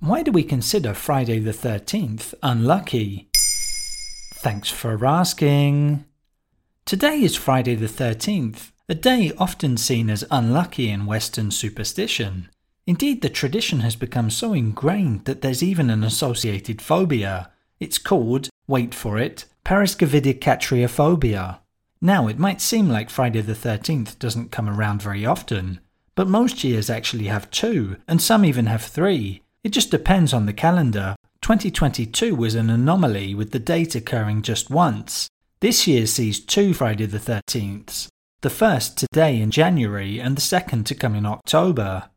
Why do we consider Friday the 13th unlucky? Thanks for asking. Today is Friday the 13th, a day often seen as unlucky in Western superstition. Indeed, the tradition has become so ingrained that there's even an associated phobia. It's called, wait for it, paraskevidekatriaphobia. Now, it might seem like Friday the 13th doesn't come around very often, but most years actually have two, and some even have three. It just depends on the calendar. 2022 was an anomaly with the date occurring just once. This year sees two Friday the 13ths, the first today in January and the second to come in October.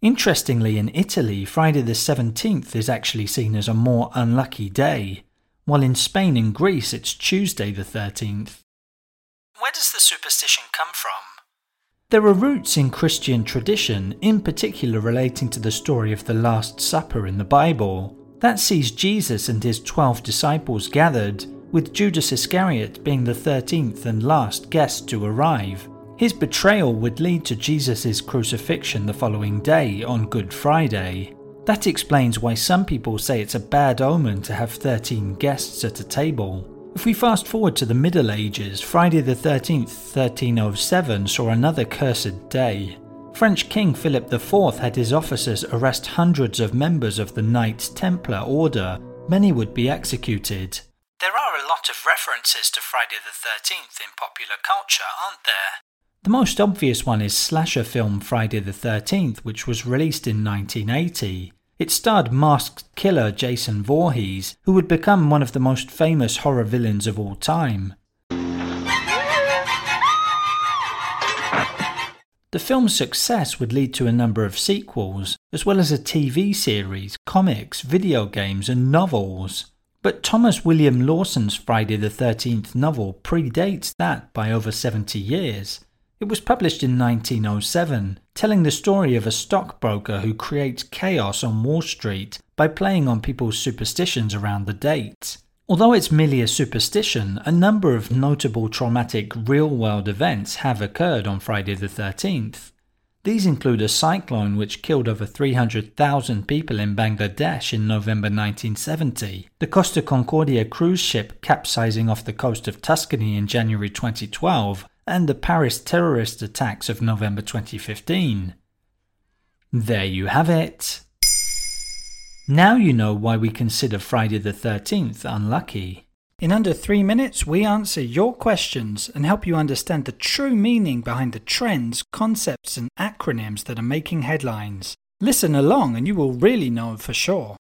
Interestingly, in Italy, Friday the 17th is actually seen as a more unlucky day, while in Spain and Greece it's Tuesday the 13th. Where does the superstition come from? There are roots in Christian tradition, in particular relating to the story of the Last Supper in the Bible. That sees Jesus and his twelve disciples gathered, with Judas Iscariot being the thirteenth and last guest to arrive. His betrayal would lead to Jesus' crucifixion the following day on Good Friday. That explains why some people say it's a bad omen to have 13 guests at a table. If we fast forward to the Middle Ages, Friday the 13th, 1307 saw another cursed day. French King Philip IV had his officers arrest hundreds of members of the Knights Templar Order. Many would be executed. There are a lot of references to Friday the 13th in popular culture, aren't there? The most obvious one is slasher film Friday the 13th, which was released in 1980. It starred masked killer Jason Voorhees, who would become one of the most famous horror villains of all time. The film's success would lead to a number of sequels, as well as a TV series, comics, video games, and novels. But Thomas William Lawson's Friday the 13th novel predates that by over 70 years. It was published in 1907, telling the story of a stockbroker who creates chaos on Wall Street by playing on people's superstitions around the date. Although it's merely a superstition, a number of notable traumatic real world events have occurred on Friday the 13th. These include a cyclone which killed over 300,000 people in Bangladesh in November 1970, the Costa Concordia cruise ship capsizing off the coast of Tuscany in January 2012, and the Paris terrorist attacks of November 2015. There you have it. Now you know why we consider Friday the 13th unlucky. In under three minutes, we answer your questions and help you understand the true meaning behind the trends, concepts, and acronyms that are making headlines. Listen along and you will really know for sure.